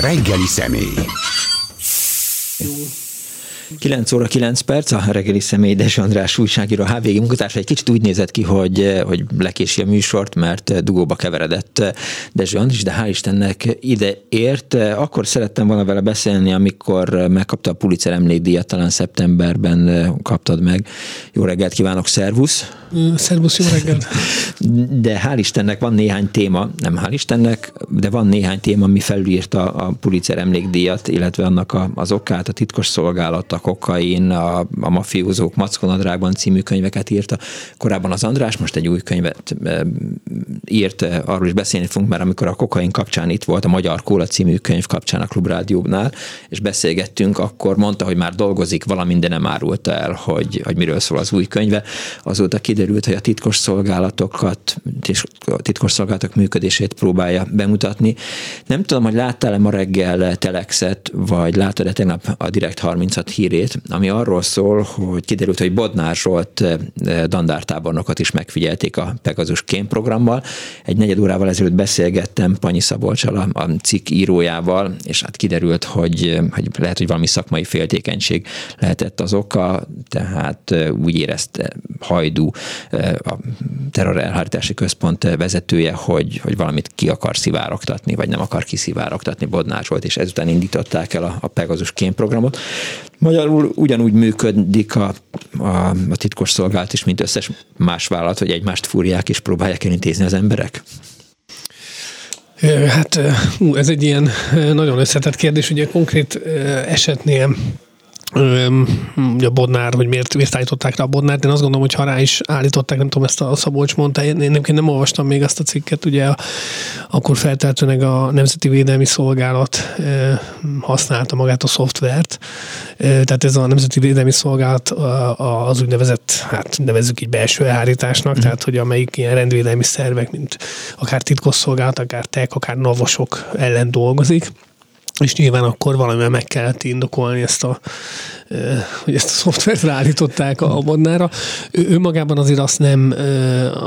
Reggeli személy. 9 óra 9 perc, a reggeli személy Desi András újságíró HVG munkatársa egy kicsit úgy nézett ki, hogy, hogy lekési a műsort, mert dugóba keveredett Desi András, de hál' Istennek ide ért. Akkor szerettem volna vele beszélni, amikor megkapta a Pulitzer emlékdíjat, talán szeptemberben kaptad meg. Jó reggelt kívánok, szervusz! Szervusz, jó reggelt! De hál' Istennek van néhány téma, nem hál' Istennek, de van néhány téma, ami felülírta a Pulitzer emlékdíjat, illetve annak a, az okát, a titkos szolgálat, a kokain, a, a mafiózók Mackonadrágban című könyveket írta. Korábban az András most egy új könyvet írt, arról is beszélni fogunk, mert amikor a kokain kapcsán itt volt, a Magyar Kóla című könyv kapcsán a Klubrádiónál, és beszélgettünk, akkor mondta, hogy már dolgozik valamint, de nem árulta el, hogy, hogy miről szól az új könyve. Azóta kiderült, hogy a titkos szolgálatokat, titkos szolgálatok működését próbálja bemutatni. Nem tudom, hogy láttál-e ma reggel Telexet, vagy láttad-e tegnap a Direkt 36 hírét, ami arról szól, hogy kiderült, hogy Bodnár Zsolt dandártábornokot is megfigyelték a Pegazus kémprogrammal. Egy negyed órával ezelőtt beszélgettem Panyi Szabolcsal, a, cikk írójával, és hát kiderült, hogy, hogy lehet, hogy valami szakmai féltékenység lehetett az oka, tehát úgy érezte Hajdú, a terrorelhárítási központ vezetője, hogy, hogy valamit ki akar szivárogtatni, vagy nem akar kiszivárogtatni Bodnár Zsolt, és ezután indították el a, a Pegasus kémprogramot. Magyarul ugyanúgy működik a, a, a titkos szolgálat is, mint összes más vállalat, hogy egymást fúrják és próbálják elintézni az emberek? Hát ez egy ilyen nagyon összetett kérdés. Ugye konkrét esetnél a Bodnár, hogy miért, miért állították rá a Bodnárt. Én azt gondolom, hogy ha rá is állították, nem tudom, ezt a Szabolcs mondta, én, én nem olvastam még azt a cikket, ugye akkor felteltőleg a Nemzeti Védelmi Szolgálat használta magát a szoftvert, tehát ez a Nemzeti Védelmi Szolgálat az úgynevezett, hát nevezzük így belső elhárításnak, mm. tehát hogy amelyik ilyen rendvédelmi szervek, mint akár titkosszolgálat, akár TEK, akár navosok ellen dolgozik, és nyilván akkor valamivel meg kellett indokolni ezt a, hogy ezt a szoftvert ráállították a modnára. Ő, önmagában azért azt nem,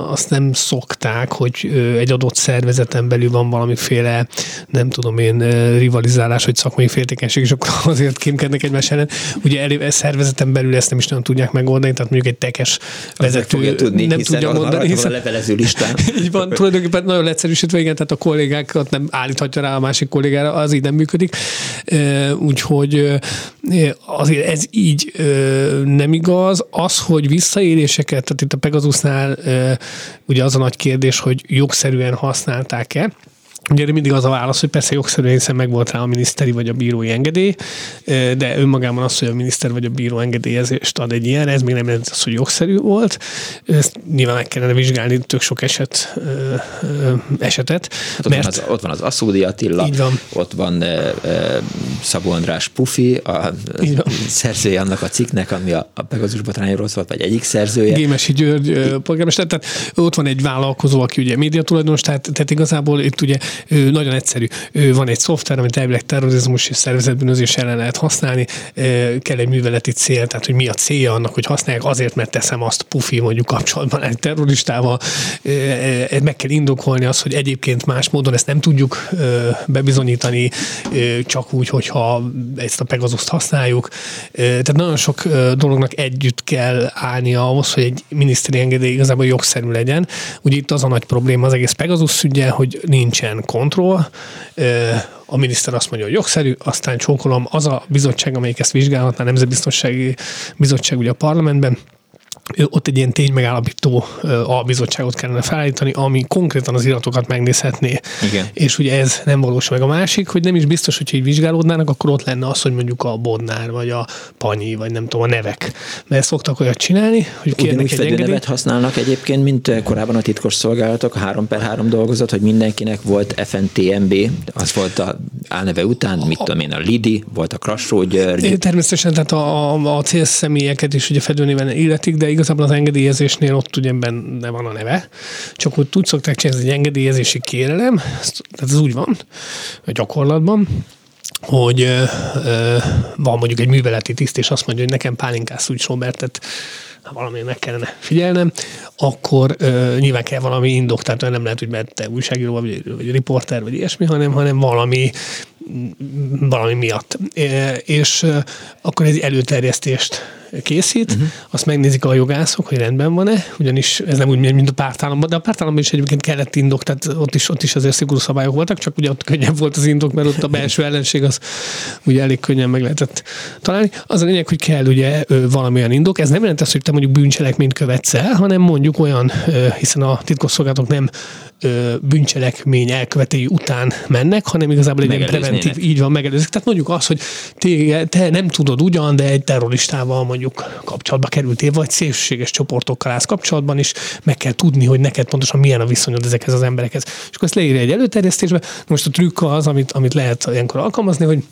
azt nem szokták, hogy egy adott szervezeten belül van valamiféle, nem tudom én, rivalizálás, vagy szakmai féltékenység, és akkor azért kémkednek egymás ellen. Ugye elő, szervezeten belül ezt nem is nagyon tudják megoldani, tehát mondjuk egy tekes vezető tudni, nem tudja mondani. Hiszen a levelező listán. Így van, tulajdonképpen nagyon leegyszerűsítve, igen, tehát a kollégákat nem állíthatja rá a másik kollégára, az így nem működik működik. Úgyhogy azért ez így nem igaz. Az, hogy visszaéléseket, tehát itt a Pegasusnál ugye az a nagy kérdés, hogy jogszerűen használták-e, Ugye mindig az a válasz, hogy persze jogszerűen hiszen meg volt rá a miniszteri vagy a bírói engedély, de önmagában az, hogy a miniszter vagy a bíró engedélyezést ad egy ilyen, ez még nem jelent az, hogy jogszerű volt. Ezt nyilván meg kellene vizsgálni tök sok eset, esetet. Hát ott, mert... van az, ott van az Aszódi Attila, Így van. ott van Szabó András Pufi, a szerzője annak a cikknek, ami a, a Pegazus botrányról szólt, vagy egyik szerzője. Gémesi György polgármester, tehát ott van egy vállalkozó, aki ugye médiatulajdonos, tehát, tehát igazából itt ugye nagyon egyszerű. Van egy szoftver, amit elvileg terrorizmus és szervezetbűnözés ellen lehet használni, kell egy műveleti cél, tehát hogy mi a célja annak, hogy használják, azért, mert teszem azt pufi mondjuk kapcsolatban egy terroristával, meg kell indokolni azt, hogy egyébként más módon ezt nem tudjuk bebizonyítani, csak úgy, hogyha ezt a Pegasus-t használjuk. Tehát nagyon sok dolognak együtt kell állnia ahhoz, hogy egy miniszteri engedély igazából jogszerű legyen. Ugye itt az a nagy probléma az egész Pegasus ügye, hogy nincsen kontroll, a miniszter azt mondja, hogy jogszerű, aztán csókolom, az a bizottság, amelyik ezt vizsgálhatná, a Nemzetbiztonsági Bizottság ugye a parlamentben, ott egy ilyen ténymegállapító albizottságot kellene felállítani, ami konkrétan az iratokat megnézhetné. Igen. És ugye ez nem valós meg. A másik, hogy nem is biztos, hogy így vizsgálódnának, akkor ott lenne az, hogy mondjuk a Bodnár, vagy a Panyi, vagy nem tudom, a nevek. Mert szoktak olyat csinálni, hogy kérnek egy engedélyt. nevet használnak egyébként, mint korábban a titkos szolgálatok, a 3 per 3 dolgozat, hogy mindenkinek volt FNTMB, az volt a álneve után, mit tudom én, a Lidi, volt a Krasó György. Természetesen, tehát a, a, a célszemélyeket is ugye fedőnéven illetik, de igazából az engedélyezésnél ott ugye benne van a neve, csak hogy úgy szokták csinálni, egy engedélyezési kérelem, tehát ez úgy van a gyakorlatban, hogy ö, ö, van mondjuk egy műveleti tiszt, és azt mondja, hogy nekem pálinkás úgy Robertet ha valami meg kellene figyelnem, akkor ö, nyilván kell valami indok, tehát nem lehet, hogy mert te újságíró vagy, vagy riporter, vagy ilyesmi, hanem, hanem valami valami miatt. E, és akkor egy előterjesztést készít, uh-huh. azt megnézik a jogászok, hogy rendben van-e, ugyanis ez nem úgy, mint a pártállamban, de a pártállamban is egyébként kellett indok, tehát ott is, ott is azért szigorú szabályok voltak, csak ugye ott könnyebb volt az indok, mert ott a belső ellenség az ugye elég könnyen meg lehetett találni. Az a lényeg, hogy kell ugye valamilyen indok. Ez nem jelenti azt, hogy te mondjuk bűncselekményt követsz el, hanem mondjuk olyan, hiszen a titkosszolgálatok nem bűncselekmény elkövetői után mennek, hanem igazából egy ilyen preventív, így van, megelőzik. Tehát mondjuk az, hogy te, te nem tudod ugyan, de egy terroristával mondjuk kapcsolatba kerültél, vagy szélsőséges csoportokkal állsz kapcsolatban, és meg kell tudni, hogy neked pontosan milyen a viszonyod ezekhez az emberekhez. És akkor ezt leírja egy előterjesztésbe. Most a trükk az, amit, amit lehet ilyenkor alkalmazni, hogy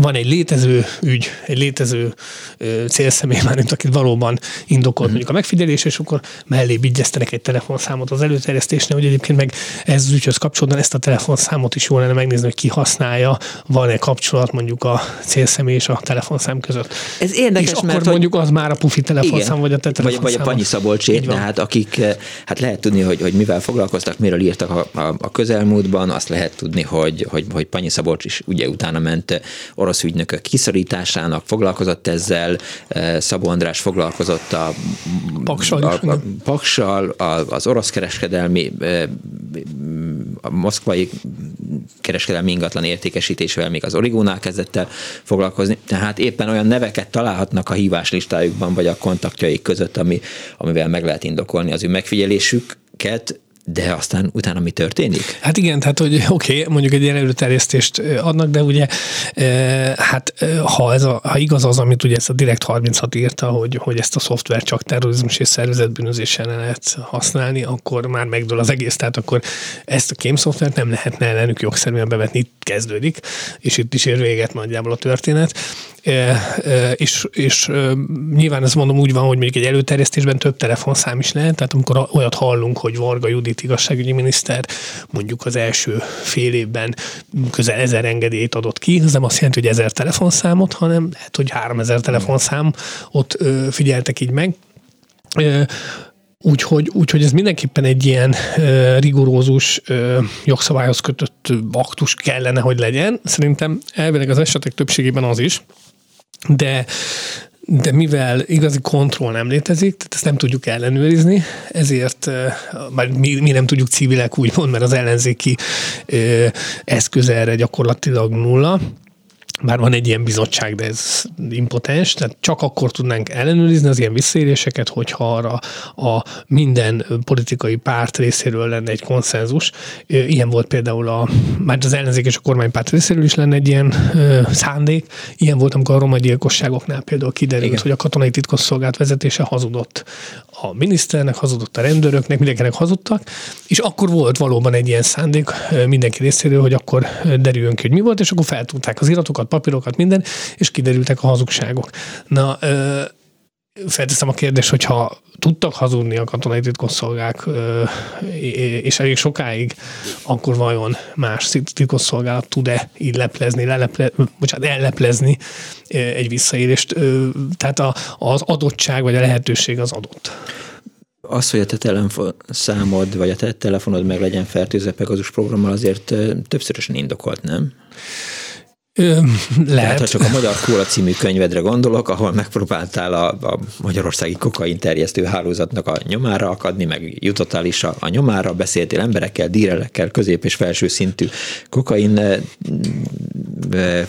van egy létező ügy, egy létező ö, célszemély már, mint akit valóban indokolt uh-huh. mondjuk a megfigyelés, és akkor mellé vigyeztenek egy telefonszámot az előterjesztésnél, hogy egyébként meg ez az ügyhöz kapcsolódóan ezt a telefonszámot is jól lenne megnézni, hogy ki használja, van-e kapcsolat mondjuk a célszemély és a telefonszám között. Ez érdekes, és mert akkor mondjuk az már a pufi telefonszám, vagy a te vagy, vagy a Panyi Szabolcsé, tehát akik, hát lehet tudni, hogy, hogy mivel foglalkoztak, miről írtak a, a, a közelmúltban, azt lehet tudni, hogy, hogy, hogy Panyi Szabolcs is ugye utána ment orosz ügynökök kiszorításának, foglalkozott ezzel, eh, Szabó András foglalkozott a Paksal, a, a, Paksal a, az orosz kereskedelmi, eh, a moszkvai kereskedelmi ingatlan értékesítésével még az Origónál kezdett el foglalkozni, tehát éppen olyan neveket találhatnak a híváslistájukban, vagy a kontaktjaik között, ami, amivel meg lehet indokolni az ő megfigyelésüket, de aztán utána mi történik? Hát igen, tehát hogy oké, okay, mondjuk egy előterjesztést adnak, de ugye hát ha, ez a, ha igaz az, amit ugye ezt a Direkt 36 írta, hogy, hogy ezt a szoftver csak terrorizmus és szervezetbűnözés lehet használni, akkor már megdől az egész, tehát akkor ezt a kém szoftvert nem lehetne ellenük jogszerűen bevetni, itt kezdődik, és itt is ér véget nagyjából a történet és, és nyilván ezt mondom úgy van, hogy még egy előterjesztésben több telefonszám is lehet, tehát amikor olyat hallunk, hogy Varga Judit igazságügyi miniszter mondjuk az első fél évben közel ezer engedélyt adott ki, ez nem azt jelenti, hogy ezer telefonszámot, hanem lehet, hogy három ezer telefonszám ott figyeltek így meg. Úgyhogy, úgyhogy ez mindenképpen egy ilyen ö, rigorózus ö, jogszabályhoz kötött aktus kellene, hogy legyen. Szerintem elvileg az esetek többségében az is de de mivel igazi kontroll nem létezik, tehát ezt nem tudjuk ellenőrizni, ezért már mi, mi nem tudjuk civilek úgymond, mert az ellenzéki eszköze erre gyakorlatilag nulla, bár van egy ilyen bizottság, de ez impotens, tehát csak akkor tudnánk ellenőrizni az ilyen visszaéléseket, hogyha arra a minden politikai párt részéről lenne egy konszenzus. Ilyen volt például a, már az ellenzék és a kormánypárt részéről is lenne egy ilyen ö, szándék. Ilyen volt, amikor a roma gyilkosságoknál például kiderült, Igen. hogy a katonai titkosszolgált vezetése hazudott a miniszternek, hazudott a rendőröknek, mindenkinek hazudtak, és akkor volt valóban egy ilyen szándék mindenki részéről, hogy akkor derüljön ki, hogy mi volt, és akkor feltudták az iratokat, papírokat, minden, és kiderültek a hazugságok. Na, felteszem a kérdést, hogyha tudtak hazudni a katonai titkosszolgák, és elég sokáig, akkor vajon más titkosszolgálat tud-e így leplezni, leleple, bocsánat, elleplezni egy visszaélést? Tehát az adottság vagy a lehetőség az adott. Az, hogy a te telefonszámod, vagy a te telefonod meg legyen fertőzve Pegasus programmal, azért többszörösen indokolt, nem? Ö, lehet. Tehát, ha csak a Magyar Kóla című könyvedre gondolok, ahol megpróbáltál a, a magyarországi kokain terjesztő hálózatnak a nyomára akadni, meg jutottál is a, a nyomára, beszéltél emberekkel, dírelekkel, közép- és felső szintű kokain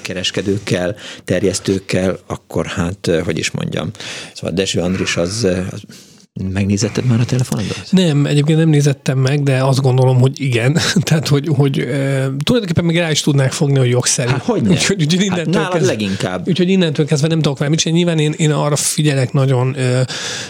kereskedőkkel, terjesztőkkel, akkor hát, hogy is mondjam, szóval Deső Andris az, az Megnézetted már a telefonodat? Nem, egyébként nem nézettem meg, de azt gondolom, hogy igen. Tehát, hogy, hogy e, tulajdonképpen meg rá is tudnák fogni, hogy jogszerű. Hát, hogy úgyhogy, úgyhogy innentől hát kezdve, leginkább. Úgyhogy innentől kezdve nem tudok már mit csinálni. Nyilván én, én arra figyelek nagyon,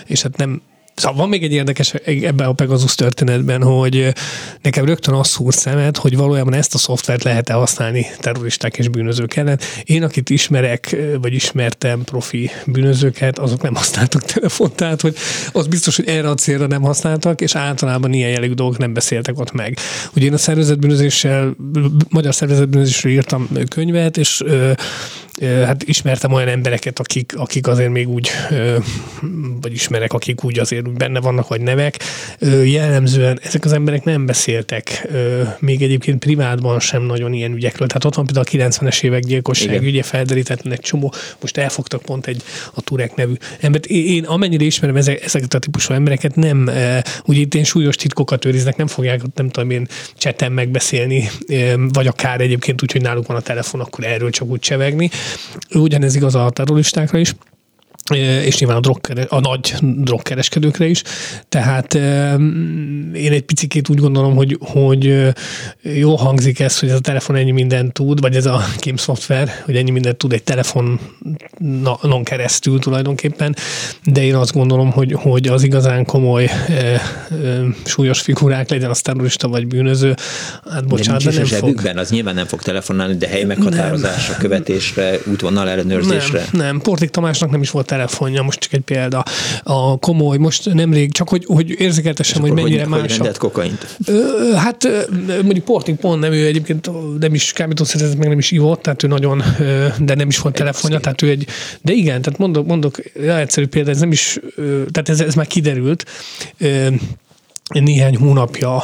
és hát nem Szóval van még egy érdekes ebben a Pegasus történetben, hogy nekem rögtön az szúr szemet, hogy valójában ezt a szoftvert lehet-e használni terroristák és bűnözők ellen. Én, akit ismerek, vagy ismertem profi bűnözőket, azok nem használtak telefont, tehát hogy az biztos, hogy erre a célra nem használtak, és általában ilyen jellegű dolgok nem beszéltek ott meg. Ugye én a szervezetbűnözéssel, magyar szervezetbűnözésről írtam könyvet, és hát ismertem olyan embereket, akik, akik azért még úgy, vagy ismerek, akik úgy azért úgy benne vannak, vagy nevek. Jellemzően ezek az emberek nem beszéltek még egyébként privátban sem nagyon ilyen ügyekről. Tehát ott van például a 90-es évek gyilkosság Igen. ügye, felderítetlen egy csomó, most elfogtak pont egy a Turek nevű embert. Én amennyire ismerem ezeket a típusú embereket, nem, úgy itt én súlyos titkokat őriznek, nem fogják, nem tudom én, cseten megbeszélni, vagy akár egyébként úgy, hogy náluk van a telefon, akkor erről csak úgy csevegni. Ugyanez igaz a terroristákra is és nyilván a, drogkeres, a nagy drogkereskedőkre is. Tehát én egy picit úgy gondolom, hogy, hogy jó hangzik ez, hogy ez a telefon ennyi mindent tud, vagy ez a Kim szoftver, hogy ennyi mindent tud egy telefonon keresztül tulajdonképpen, de én azt gondolom, hogy, hogy az igazán komoly súlyos figurák, legyen az terrorista vagy bűnöző, hát bocsánat, de, de nem fog. az nyilván nem fog telefonálni, de helyi meghatározásra, nem. követésre, útvonal ellenőrzésre. Nem, nem. Portik Tamásnak nem is volt telefonja, most csak egy példa. A komoly, most nemrég, csak hogy, hogy érzékeltessem, hogy mennyire hogy, más. Hogy kokaint? Hát mondjuk Porting pont nem, ő egyébként nem is kábítószerezett, meg nem is ivott, tehát ő nagyon, de nem is volt telefonja, tehát ő egy, de igen, tehát mondok, mondok egyszerű példa, ez nem is, tehát ez, ez már kiderült, néhány hónapja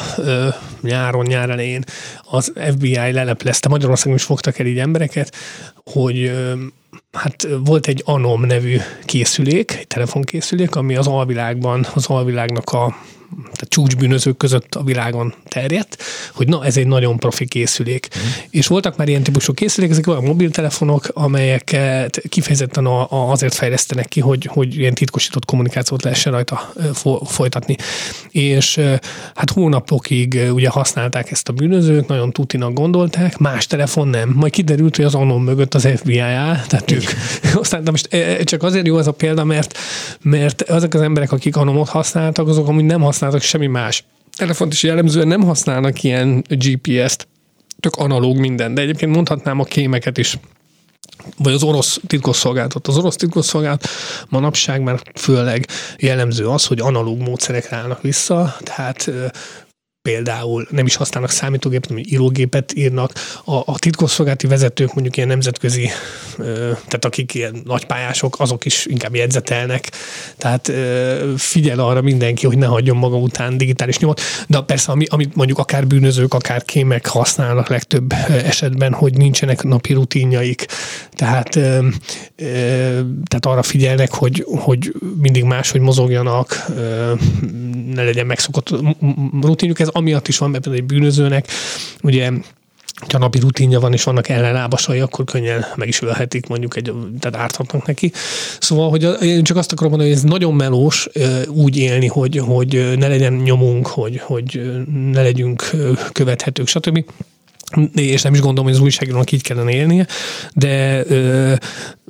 nyáron, nyár elején az FBI leleplezte, Magyarországon is fogtak el így embereket, hogy hát volt egy Anom nevű készülék, egy telefonkészülék, ami az alvilágban, az alvilágnak a tehát csúcsbűnözők között a világon terjedt, hogy na, ez egy nagyon profi készülék. Mm. És voltak már ilyen típusú készülék, ezek olyan mobiltelefonok, amelyeket kifejezetten a, a, azért fejlesztenek ki, hogy, hogy ilyen titkosított kommunikációt lehessen rajta folytatni. És hát hónapokig ugye használták ezt a bűnözők, nagyon tutinak gondolták, más telefon nem. Majd kiderült, hogy az Anom mögött az FBI áll, tehát ők. Aztán de most csak azért jó ez a példa, mert, mert azok az emberek, akik Anomot használtak, azok amúgy nem használtak használnak semmi más. Telefont is jellemzően nem használnak ilyen GPS-t, tök analóg minden, de egyébként mondhatnám a kémeket is vagy az orosz titkosszolgálatot. Az orosz titkosszolgálat manapság már főleg jellemző az, hogy analóg módszerekre állnak vissza, tehát például nem is használnak számítógépet, hanem írógépet írnak. A, a titkosszolgálati vezetők mondjuk ilyen nemzetközi, tehát akik ilyen nagypályások, azok is inkább jegyzetelnek. Tehát figyel arra mindenki, hogy ne hagyjon maga után digitális nyomot. De persze, ami, amit mondjuk akár bűnözők, akár kémek használnak legtöbb esetben, hogy nincsenek napi rutinjaik. Tehát, tehát arra figyelnek, hogy, hogy mindig máshogy mozogjanak, ne legyen megszokott rutinjuk. Ez amiatt is van, mert egy bűnözőnek ugye ha napi rutinja van, és vannak ellenlábasai, akkor könnyen meg is ölhetik mondjuk, egy, tehát árthatnak neki. Szóval, hogy én csak azt akarom mondani, hogy ez nagyon melós úgy élni, hogy, hogy ne legyen nyomunk, hogy, hogy ne legyünk követhetők, stb és nem is gondolom, hogy az újságírónak így kellene élnie, de,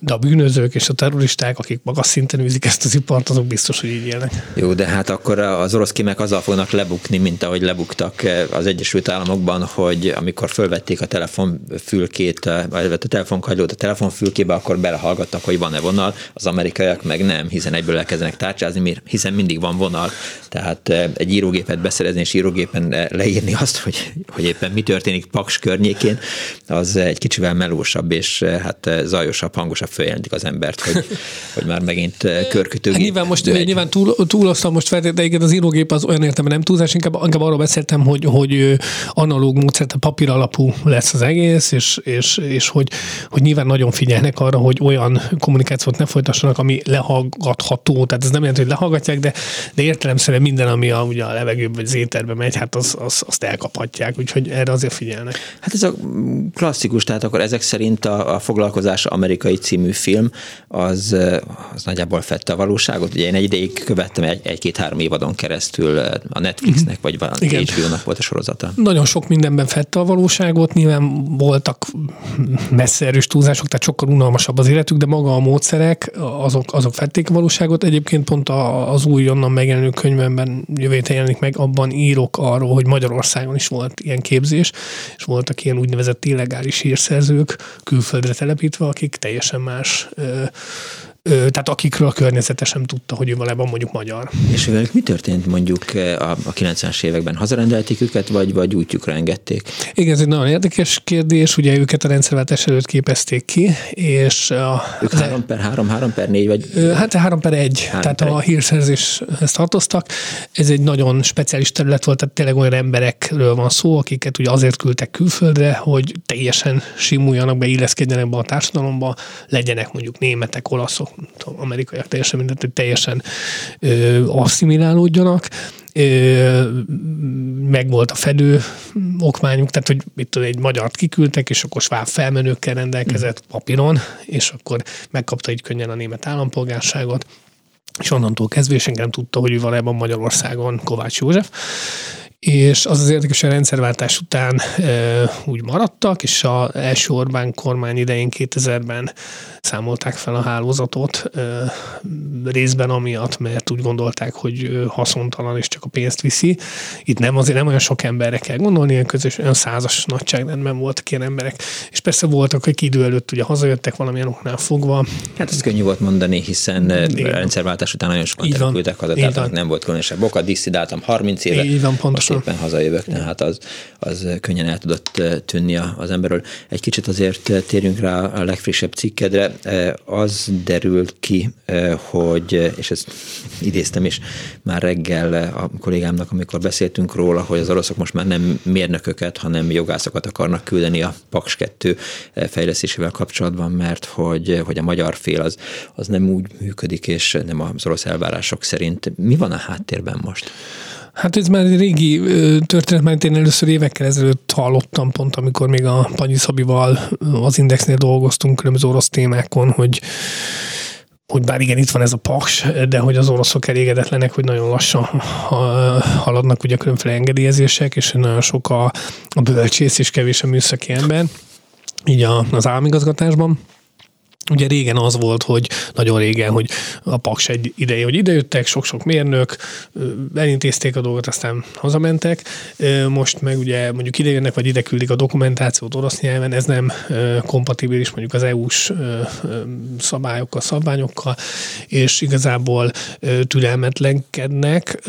de a bűnözők és a terroristák, akik magas szinten űzik ezt az ipart, azok biztos, hogy így élnek. Jó, de hát akkor az orosz kémek azzal fognak lebukni, mint ahogy lebuktak az Egyesült Államokban, hogy amikor fölvették a telefonfülkét, vagy a telefonkagylót a telefonfülkébe, akkor belehallgattak, hogy van-e vonal, az amerikaiak meg nem, hiszen egyből elkezdenek tárcsázni, hiszen mindig van vonal. Tehát egy írógépet beszerezni és írógépen leírni azt, hogy, hogy éppen mi történik Paks környékén, az egy kicsivel melósabb és hát zajosabb, hangosabb följelentik az embert, hogy, hogy már megint körkötőgép. Hát nyilván most megy. nyilván túl, túloztam most fel, de igen, az írógép az olyan értem, nem túlzás, inkább, inkább arról beszéltem, hogy, hogy analóg módszert, papír alapú lesz az egész, és, és, és hogy, hogy nyilván nagyon figyelnek arra, hogy olyan kommunikációt ne folytassanak, ami lehallgatható, tehát ez nem jelenti, hogy lehallgatják, de, de értelemszerűen minden, ami a, ugye a levegőben vagy az éterbe megy, hát az, az, azt elkaphatják, úgyhogy erre azért figyelnek. Hát ez a klasszikus, tehát akkor ezek szerint a, a foglalkozás amerikai cím című film, az, az nagyjából fette a valóságot. Ugye én egy ideig követtem egy, egy-két-három évadon keresztül a Netflixnek, vagy valami HBO-nak volt a sorozata. Nagyon sok mindenben fette a valóságot, nyilván voltak messze erős túlzások, tehát sokkal unalmasabb az életük, de maga a módszerek, azok, azok fették a valóságot. Egyébként pont az új onnan megjelenő könyvemben jövő jelenik meg, abban írok arról, hogy Magyarországon is volt ilyen képzés, és voltak ilyen úgynevezett illegális hírszerzők külföldre telepítve, akik teljesen más tehát akikről a környezete sem tudta, hogy ő valójában mondjuk magyar. És velük mi történt mondjuk a, a 90-es években? Hazarendelték őket, vagy, vagy útjukra engedték? Igen, ez egy nagyon érdekes kérdés, ugye őket a rendszerváltás előtt képezték ki, és... A, ők 3 per 3, 3 per 4, vagy... Hát 3 per 1, 3 tehát per a hírszerzéshez tartoztak. Ez egy nagyon speciális terület volt, tehát tényleg olyan emberekről van szó, akiket ugye azért küldtek külföldre, hogy teljesen simuljanak be, illeszkedjenek be a társadalomba, legyenek mondjuk németek, olaszok, amerikaiak teljesen mindent, hogy teljesen ö, asszimilálódjanak. Meg volt a fedő okmányuk, tehát hogy mit tudom, egy magyart kiküldtek, és akkor sváb felmenőkkel rendelkezett papíron, és akkor megkapta így könnyen a német állampolgárságot és onnantól kezdve senki nem tudta, hogy ő valójában Magyarországon Kovács József és az az érdekes, hogy a rendszerváltás után e, úgy maradtak, és az első Orbán kormány idején 2000-ben számolták fel a hálózatot, e, részben amiatt, mert úgy gondolták, hogy haszontalan és csak a pénzt viszi. Itt nem azért nem olyan sok emberre kell gondolni, ilyen közös, olyan százas nagyságrendben voltak ilyen emberek, és persze voltak, akik idő előtt ugye hazajöttek valamilyen oknál fogva. Hát ez könnyű volt mondani, hiszen Igen. rendszerváltás után nagyon sokan települtek haza, tehát nem volt különösebb oka, disszidáltam 30 éve. Így van, pontosan szépen hazajövök, tehát az, az könnyen el tudott tűnni az emberről. Egy kicsit azért térjünk rá a legfrissebb cikkedre. Az derült ki, hogy, és ezt idéztem is már reggel a kollégámnak, amikor beszéltünk róla, hogy az oroszok most már nem mérnököket, hanem jogászokat akarnak küldeni a Paks 2 fejlesztésével kapcsolatban, mert hogy, hogy a magyar fél az, az nem úgy működik, és nem az orosz elvárások szerint. Mi van a háttérben most? Hát ez már egy régi történet, mert én először évekkel ezelőtt hallottam pont, amikor még a Panyi Szabival az Indexnél dolgoztunk különböző orosz témákon, hogy hogy bár igen, itt van ez a paks, de hogy az oroszok elégedetlenek, hogy nagyon lassan haladnak ugye különféle engedélyezések, és nagyon sok a, a bölcsész és kevés a műszaki ember, így a, az államigazgatásban. Ugye régen az volt, hogy nagyon régen, hogy a Paks egy ideje, hogy idejöttek, sok-sok mérnök, elintézték a dolgot, aztán hazamentek. Most meg ugye mondjuk idejönnek, vagy ide küldik a dokumentációt orosz nyelven, ez nem kompatibilis mondjuk az EU-s szabályokkal, szabványokkal, és igazából türelmetlenkednek.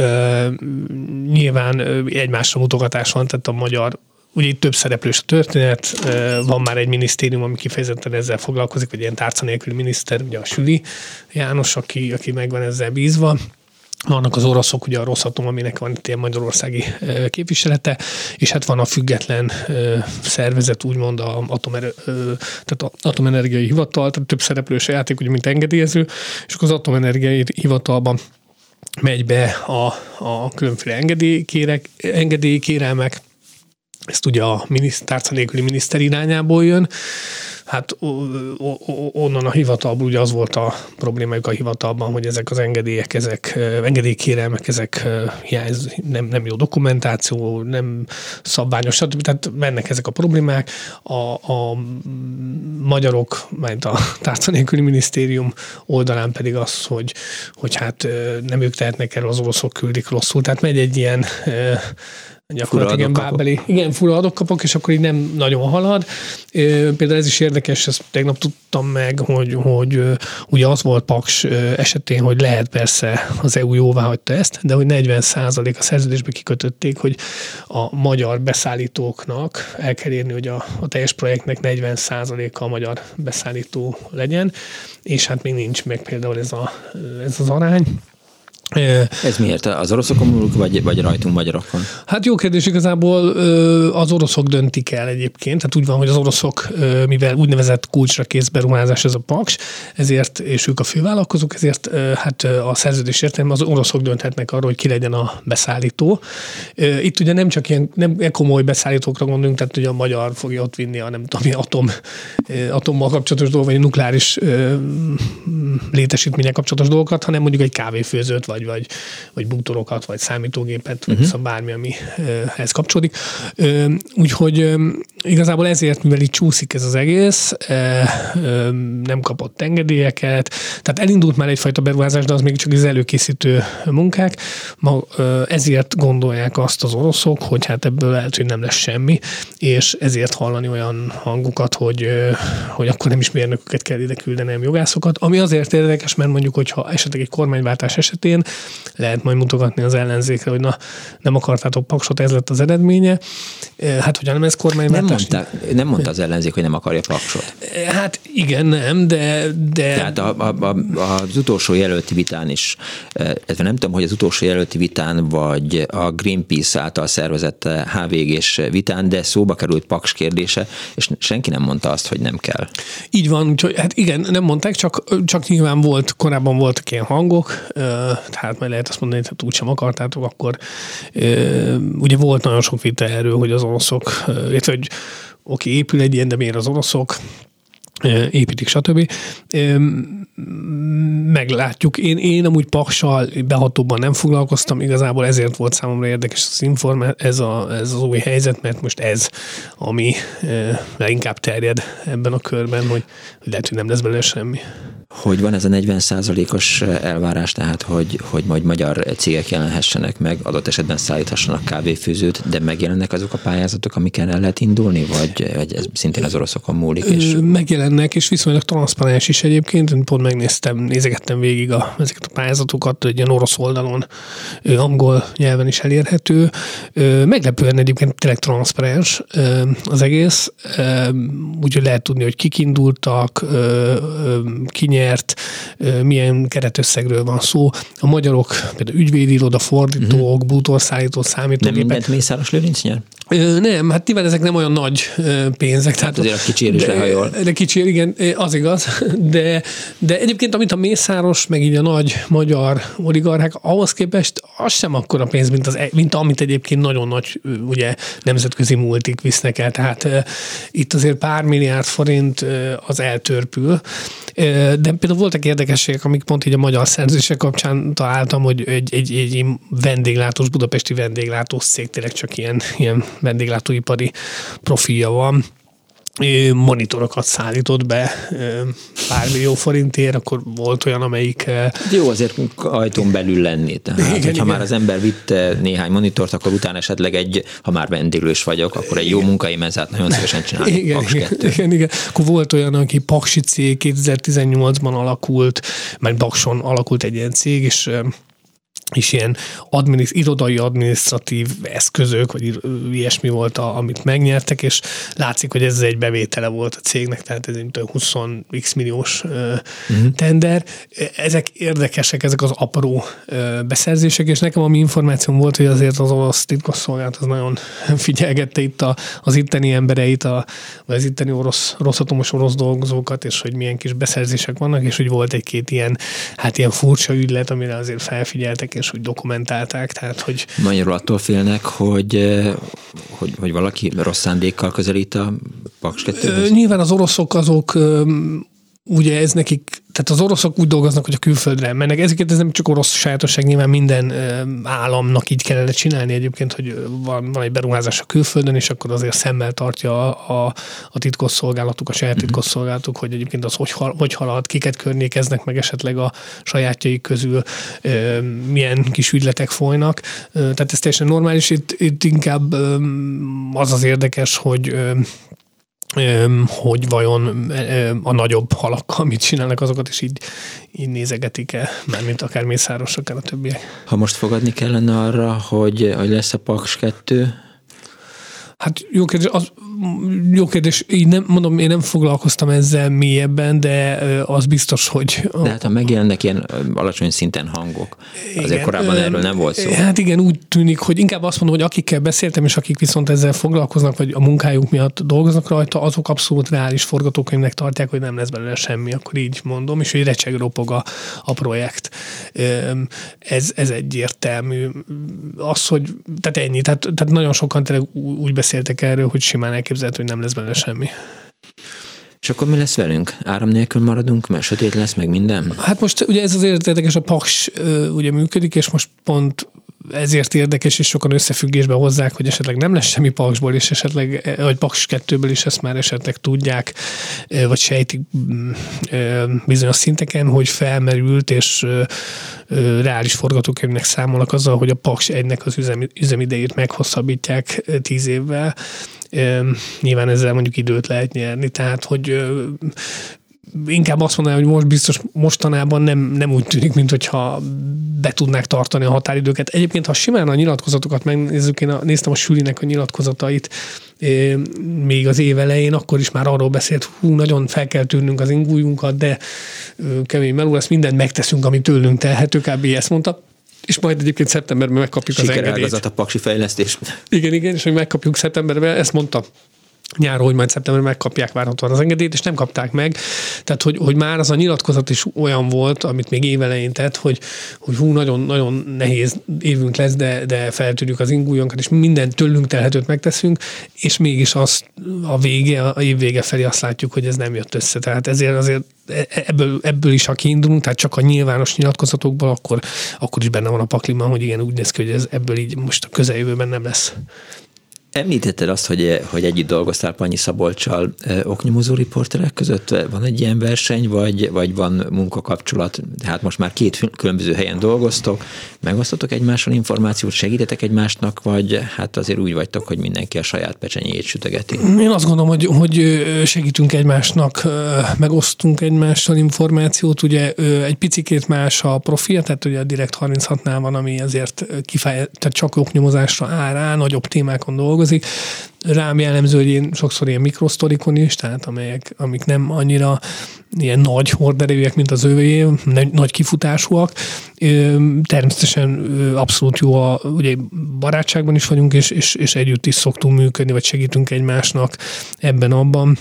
Nyilván egymásra mutogatás van, tehát a magyar Ugye itt több szereplős a történet, van már egy minisztérium, ami kifejezetten ezzel foglalkozik, vagy ilyen tárca nélküli miniszter, ugye a Süli János, aki, aki megvan ezzel bízva. Vannak az oroszok, ugye a Rosszatom, aminek van itt ilyen magyarországi képviselete, és hát van a független szervezet, úgymond a atomer, tehát a atomenergiai hivatal, tehát több szereplős játék, ugye, mint engedélyező, és akkor az atomenergiai hivatalban megy be a, a különféle engedélykérek, engedélykérelmek, ezt ugye a tárca nélküli miniszter irányából jön, hát onnan a hivatalból ugye az volt a problémájuk a hivatalban, hogy ezek az engedélyek, ezek engedélykérelmek, ezek hiányz, nem, nem jó dokumentáció, nem szabványos, stb. Tehát mennek ezek a problémák. A, a magyarok, majd a tárca nélküli minisztérium oldalán pedig az, hogy, hogy hát nem ők tehetnek erről, az oroszok küldik rosszul. Tehát megy egy ilyen gyakorlatilag igen, bábeli, igen, fura adok-kapok, és akkor így nem nagyon halad. Például ez is érdekes, ezt tegnap tudtam meg, hogy, hogy ugye az volt Paks esetén, hogy lehet persze az EU jóvá hagyta ezt, de hogy 40 százalék a szerződésbe kikötötték, hogy a magyar beszállítóknak el kell érni, hogy a, a teljes projektnek 40 százaléka a magyar beszállító legyen, és hát még nincs meg például ez, a, ez az arány Ez miért? Az oroszokon múlik, vagy, vagy rajtunk magyarokon? Hát jó kérdés, igazából az oroszok döntik el egyébként. Tehát úgy van, hogy az oroszok, mivel úgynevezett kulcsra kész beruházás ez a paks, ezért, és ők a fővállalkozók, ezért hát a szerződés értelme az oroszok dönthetnek arról, hogy ki legyen a beszállító. Itt ugye nem csak ilyen nem komoly beszállítókra gondolunk, tehát ugye a magyar fogja ott vinni a nem tudom, atom, atommal kapcsolatos dolgok, vagy nukleáris létesítmények kapcsolatos dolgokat, hanem mondjuk egy kávéfőzőt, vagy, vagy, vagy bútorokat, vagy számítógépet, vagy uh-huh. szóval bármi, ami ehhez kapcsolódik. Úgyhogy igazából ezért, mivel itt csúszik ez az egész, nem kapott engedélyeket, tehát elindult már egyfajta beruházás, de az még csak az előkészítő munkák. Ma ezért gondolják azt az oroszok, hogy hát ebből lehet, hogy nem lesz semmi, és ezért hallani olyan hangokat, hogy, hogy akkor nem is mérnököket kell ide küldeni, hanem jogászokat, ami azért érdekes, mert mondjuk, hogyha esetleg egy kormányváltás esetén lehet majd mutogatni az ellenzékre, hogy na, nem akartátok paksot, ez lett az eredménye. Hát, hogyha nem ez kormányváltás... Nem, mondta, nem mondta az ellenzék, hogy nem akarja paksot. Hát igen, nem, de... de... Tehát a, a, a, az utolsó jelölti vitán is, ez nem tudom, hogy az utolsó jelölti vitán, vagy a Greenpeace által szervezett HVG-s vitán, de szóba került paks kérdése, és senki nem mondta azt, hogy nem kell. Így van, úgyhogy hát igen, nem mondták, csak, csak nyilván volt, korábban voltak ilyen hangok, tehát majd lehet azt mondani, hogy hát úgysem akartátok, akkor ugye volt nagyon sok vita erről, hogy az oroszok, illetve hogy oké, épül egy ilyen, de miért az oroszok, építik, stb. Meglátjuk. Én, én amúgy paksal behatóban nem foglalkoztam, igazából ezért volt számomra érdekes az inform, ez, a, ez az új helyzet, mert most ez, ami leginkább terjed ebben a körben, hogy lehet, hogy nem lesz belőle semmi hogy van ez a 40 os elvárás, tehát hogy, hogy majd magyar cégek jelenhessenek meg, adott esetben szállíthassanak kávéfőzőt, de megjelennek azok a pályázatok, amiken el lehet indulni, vagy, vagy ez szintén az oroszokon múlik? És... Megjelennek, és viszonylag transzparens is egyébként. Én pont megnéztem, nézegettem végig a, ezeket a pályázatokat, egy ilyen orosz oldalon, angol nyelven is elérhető. Meglepően egyébként tényleg transzparens az egész, úgyhogy lehet tudni, hogy kik indultak, ki nyert, milyen keretösszegről van szó. A magyarok, például ügyvédi iroda, fordítók, uh-huh. bútorszállító, számítógépek. Nem mindent Mészáros Lőrinc nyer? Nem, hát nyilván ezek nem olyan nagy pénzek. Tehát azért a kicsi is lehajol. De kicsi, igen, az igaz. De, de egyébként, amit a Mészáros, meg így a nagy magyar oligarchák, ahhoz képest az sem akkora pénz, mint, az, e- mint amit egyébként nagyon nagy ugye, nemzetközi multik visznek el. Tehát itt azért pár milliárd forint az eltörpül. De például voltak érdekességek, amik pont így a magyar szerzések kapcsán találtam, hogy egy, egy, egy vendéglátós, budapesti vendéglátós cég tényleg csak ilyen, ilyen vendéglátóipari profilja van monitorokat szállított be pár millió forintért, akkor volt olyan, amelyik... Jó azért ajtón belül lenni. Tehát, igen, hogyha igen. már az ember vitt néhány monitort, akkor utána esetleg egy, ha már vendéglős vagyok, akkor egy jó munkai mezát nagyon szívesen csinálni. Igen, Paks igen, igen, igen. Akkor volt olyan, aki Paksi cég 2018-ban alakult, meg Bakson alakult egy ilyen cég, és és ilyen adminisz, irodai adminisztratív eszközök, vagy ilyesmi volt, a, amit megnyertek, és látszik, hogy ez egy bevétele volt a cégnek, tehát ez egy 20x milliós uh-huh. tender. Ezek érdekesek, ezek az apró beszerzések, és nekem ami információm volt, hogy azért az orosz titkosszolgálat az nagyon figyelgette itt a, az itteni embereit, a, vagy az itteni orosz, rosszatomos orosz dolgozókat, és hogy milyen kis beszerzések vannak, és hogy volt egy-két ilyen, hát ilyen furcsa ügylet, amire azért felfigyeltek, és úgy dokumentálták, tehát hogy... Magyarul attól félnek, hogy, eh, hogy, hogy valaki rossz szándékkal közelít a Paks 2 Nyilván az oroszok azok ugye ez nekik tehát az oroszok úgy dolgoznak, hogy a külföldre mennek. Ezeket ez nem csak orosz sajátosság, nyilván minden államnak így kellene csinálni egyébként, hogy van, van egy beruházás a külföldön, és akkor azért szemmel tartja a, a, a titkosszolgálatuk, a saját mhm. titkosszolgálatuk, hogy egyébként az hogy, hogy halad, kiket környékeznek meg esetleg a sajátjaik közül, milyen kis ügyletek folynak. Tehát ez teljesen normális. Itt, itt inkább az az érdekes, hogy hogy vajon a nagyobb halakkal mit csinálnak, azokat is így, így nézegetik-e, mint akár Mészáros, akár a többiek. Ha most fogadni kellene arra, hogy, hogy lesz a Paks 2, Hát jó kérdés, az, jó kérdés, én nem, mondom, én nem foglalkoztam ezzel mélyebben, de az biztos, hogy... De hát ha megjelennek ilyen alacsony szinten hangok, azért igen, korábban erről nem volt szó. Hát igen, úgy tűnik, hogy inkább azt mondom, hogy akikkel beszéltem, és akik viszont ezzel foglalkoznak, vagy a munkájuk miatt dolgoznak rajta, azok abszolút reális forgatókönyvnek tartják, hogy nem lesz belőle semmi, akkor így mondom, és hogy recseg ropog a, a projekt. Ez, ez egyértelmű. Az, hogy, tehát ennyi, tehát, tehát nagyon sokan tényleg úgy beszéltek erről, hogy simán elképzelhető, hogy nem lesz belőle semmi. És akkor mi lesz velünk? Áram nélkül maradunk, mert sötét lesz, meg minden? Hát most ugye ez az érdekes, a Paks ugye működik, és most pont ezért érdekes, és sokan összefüggésbe hozzák, hogy esetleg nem lesz semmi Paksból, és esetleg, vagy Paks 2-ből is ezt már esetleg tudják, vagy sejtik mm, bizonyos szinteken, hogy felmerült, és reális forgatókönyvnek számolnak azzal, hogy a Paks 1-nek az üzem, üzemidejét meghosszabbítják 10 évvel. Nyilván ezzel mondjuk időt lehet nyerni, tehát hogy inkább azt mondanám, hogy most biztos mostanában nem, nem úgy tűnik, mint hogyha be tudnák tartani a határidőket. Egyébként, ha simán a nyilatkozatokat megnézzük, én a, néztem a Sülinek a nyilatkozatait még az év elején, akkor is már arról beszélt, hú, nagyon fel kell tűrnünk az ingújunkat, de kemény melú, ezt mindent megteszünk, ami tőlünk telhető, kb. ezt mondta és majd egyébként szeptemberben megkapjuk Siker az engedélyt. a paksi fejlesztés. Igen, igen, és hogy megkapjuk szeptemberben, ezt mondta nyáron, hogy majd szeptemberben megkapják várhatóan az engedélyt, és nem kapták meg. Tehát, hogy, hogy már az a nyilatkozat is olyan volt, amit még évelején tett, hogy, hogy hú, nagyon, nagyon nehéz évünk lesz, de, de feltűrjük az ingújonkat, és minden tőlünk telhetőt megteszünk, és mégis azt a vége, a év vége felé azt látjuk, hogy ez nem jött össze. Tehát ezért azért e, ebből, ebből is, ha kiindulunk, tehát csak a nyilvános nyilatkozatokból, akkor, akkor is benne van a pakliban, hogy igen, úgy néz ki, hogy ez ebből így most a közeljövőben nem lesz. Említetted azt, hogy, hogy együtt dolgoztál Panyi Szabolcsal oknyomozó riporterek között. Van egy ilyen verseny, vagy, vagy van munkakapcsolat? Tehát most már két különböző helyen dolgoztok, megosztotok egymással információt, segítetek egymásnak, vagy hát azért úgy vagytok, hogy mindenki a saját pecsenyét sütögeti? Én azt gondolom, hogy, hogy segítünk egymásnak, megosztunk egymással információt. Ugye egy picikét más a profil, tehát ugye a Direkt 36-nál van, ami azért kifejezetten csak oknyomozásra áll rá, nagyobb témákon dolgozik, dolgozik. Rám jellemző, hogy én sokszor ilyen mikrosztorikon is, tehát amelyek, amik nem annyira ilyen nagy horderejűek, mint az övé, nagy kifutásúak. Természetesen abszolút jó, a, ugye barátságban is vagyunk, és, és, és együtt is szoktunk működni, vagy segítünk egymásnak ebben-abban.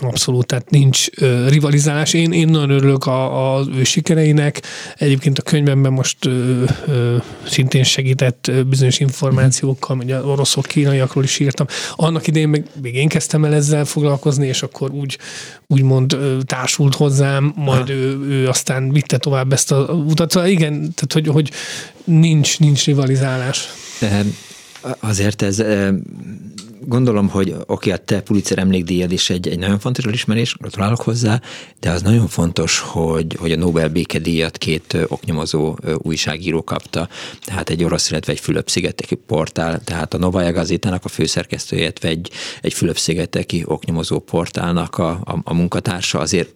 Abszolút, tehát nincs ö, rivalizálás. Én, én nagyon örülök a, az ő sikereinek. Egyébként a könyvemben most ö, ö, szintén segített bizonyos információkkal, az oroszok, kínaiakról is írtam. Annak idején meg még én kezdtem el ezzel foglalkozni, és akkor úgy úgymond ö, társult hozzám, majd ő, ő aztán vitte tovább ezt a utat. Szóval igen, tehát hogy, hogy nincs, nincs rivalizálás. Azért ez gondolom, hogy oké, a te Pulitzer emlékdíjad is egy, egy nagyon fontos elismerés, gratulálok hozzá, de az nagyon fontos, hogy, hogy a Nobel békedíjat két oknyomozó újságíró kapta, tehát egy orosz, illetve egy Fülöp-szigeteki portál, tehát a Novaja Gazetának a főszerkesztője, illetve egy, egy Fülöp-szigeteki oknyomozó portálnak a, a, a munkatársa. Azért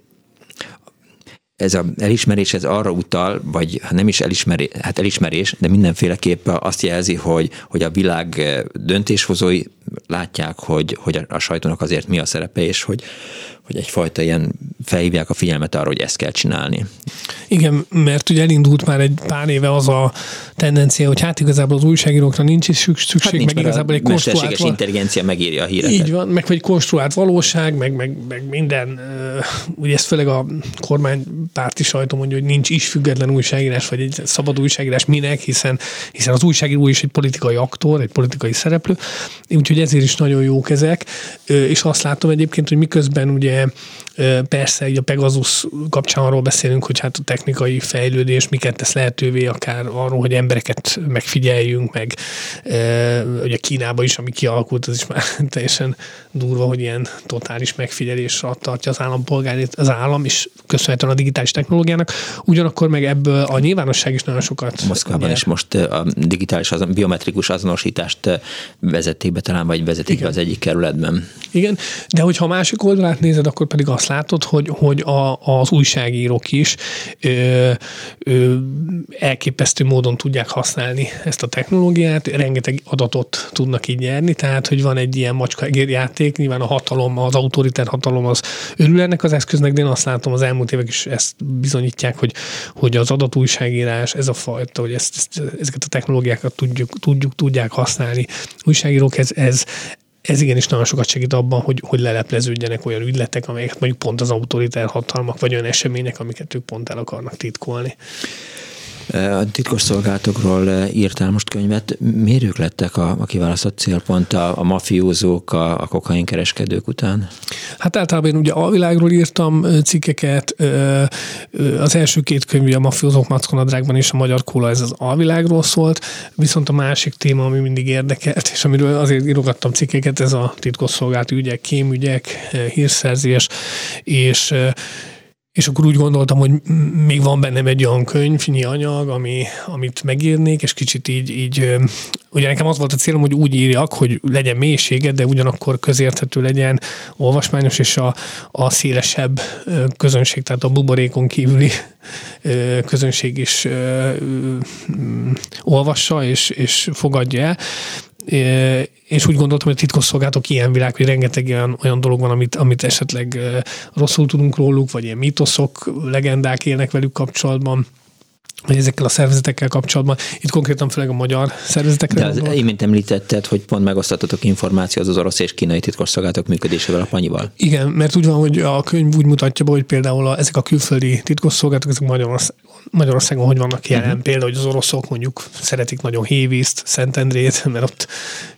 ez az elismerés ez arra utal, vagy ha nem is elismerés, hát elismerés, de mindenféleképpen azt jelzi, hogy, hogy a világ döntéshozói látják, hogy, hogy a sajtónak azért mi a szerepe, és hogy, hogy egyfajta ilyen felhívják a figyelmet arra, hogy ezt kell csinálni. Igen, mert ugye elindult már egy pár éve az a tendencia, hogy hát igazából az újságírókra nincs is szükség, hát nincs, meg igazából egy konstruált... intelligencia megírja a híreket. Így van, meg vagy konstruált valóság, meg, meg, meg minden, ugye ezt főleg a kormánypárti sajtó mondja, hogy nincs is független újságírás, vagy egy szabad újságírás minek, hiszen, hiszen az újságíró is egy politikai aktor, egy politikai szereplő, úgyhogy ezért is nagyon jók ezek, és azt látom egyébként, hogy miközben ugye Persze, a Pegasus kapcsán arról beszélünk, hogy hát a technikai fejlődés miket tesz lehetővé, akár arról, hogy embereket megfigyeljünk, meg ugye Kínában is, ami kialakult, az is már teljesen durva, hogy ilyen totális megfigyelés alatt tartja az állampolgárét az állam, és köszönhetően a digitális technológiának, ugyanakkor meg ebből a nyilvánosság is nagyon sokat Moszkvában nyer. is most a digitális, az, biometrikus azonosítást vezették be talán, vagy vezetik Igen. be az egyik kerületben. Igen, de hogyha a másik oldalát nézed, akkor pedig azt látod, hogy, hogy a, az újságírók is ö, ö, elképesztő módon tudják használni ezt a technológiát, rengeteg adatot tudnak így nyerni, tehát hogy van egy ilyen macska játék, nyilván a hatalom, az autoritár hatalom az örül ennek az eszköznek, de én azt látom, az elmúlt évek is ezt bizonyítják, hogy, hogy az adatújságírás, ez a fajta, hogy ezt, ezt, ezeket a technológiákat tudjuk, tudjuk, tudják használni. Újságírók, ez, ez, ez igenis nagyon sokat segít abban, hogy, hogy lelepleződjenek olyan ügyletek, amelyeket mondjuk pont az autoritár hatalmak, vagy olyan események, amiket ők pont el akarnak titkolni. A titkos szolgálatokról írtál most könyvet. Miért ők lettek a, a kiválasztott célpont, a, a mafiózók, a, a kokainkereskedők után? Hát általában én ugye a világról írtam cikkeket. Az első két könyv, ugye a mafiózók Mackonadrágban és a Magyar Kóla, ez az alvilágról szólt. Viszont a másik téma, ami mindig érdekelt, és amiről azért írogattam cikkeket, ez a titkosszolgálati ügyek, kémügyek, hírszerzés, és és akkor úgy gondoltam, hogy még van bennem egy olyan könyvnyi anyag, ami, amit megírnék, és kicsit így, így, ugye nekem az volt a célom, hogy úgy írjak, hogy legyen mélysége, de ugyanakkor közérthető legyen, olvasmányos, és a, a szélesebb közönség, tehát a buborékon kívüli közönség is olvassa és, és fogadja el és úgy gondoltam, hogy a titkosszolgálatok ilyen világ, hogy rengeteg olyan, olyan dolog van, amit, amit esetleg rosszul tudunk róluk, vagy ilyen mítoszok, legendák élnek velük kapcsolatban vagy ezekkel a szervezetekkel kapcsolatban. Itt konkrétan főleg a magyar szervezetekre. De az imént említetted, hogy pont megosztatotok információ az, orosz és kínai titkosszolgálatok működésével a panyival. Igen, mert úgy van, hogy a könyv úgy mutatja be, hogy például a, ezek a külföldi titkosszolgálatok, ezek Magyarország, Magyarországon hogy vannak jelen. Uh-huh. Például, hogy az oroszok mondjuk szeretik nagyon Hévízt, Szentendrét, mert ott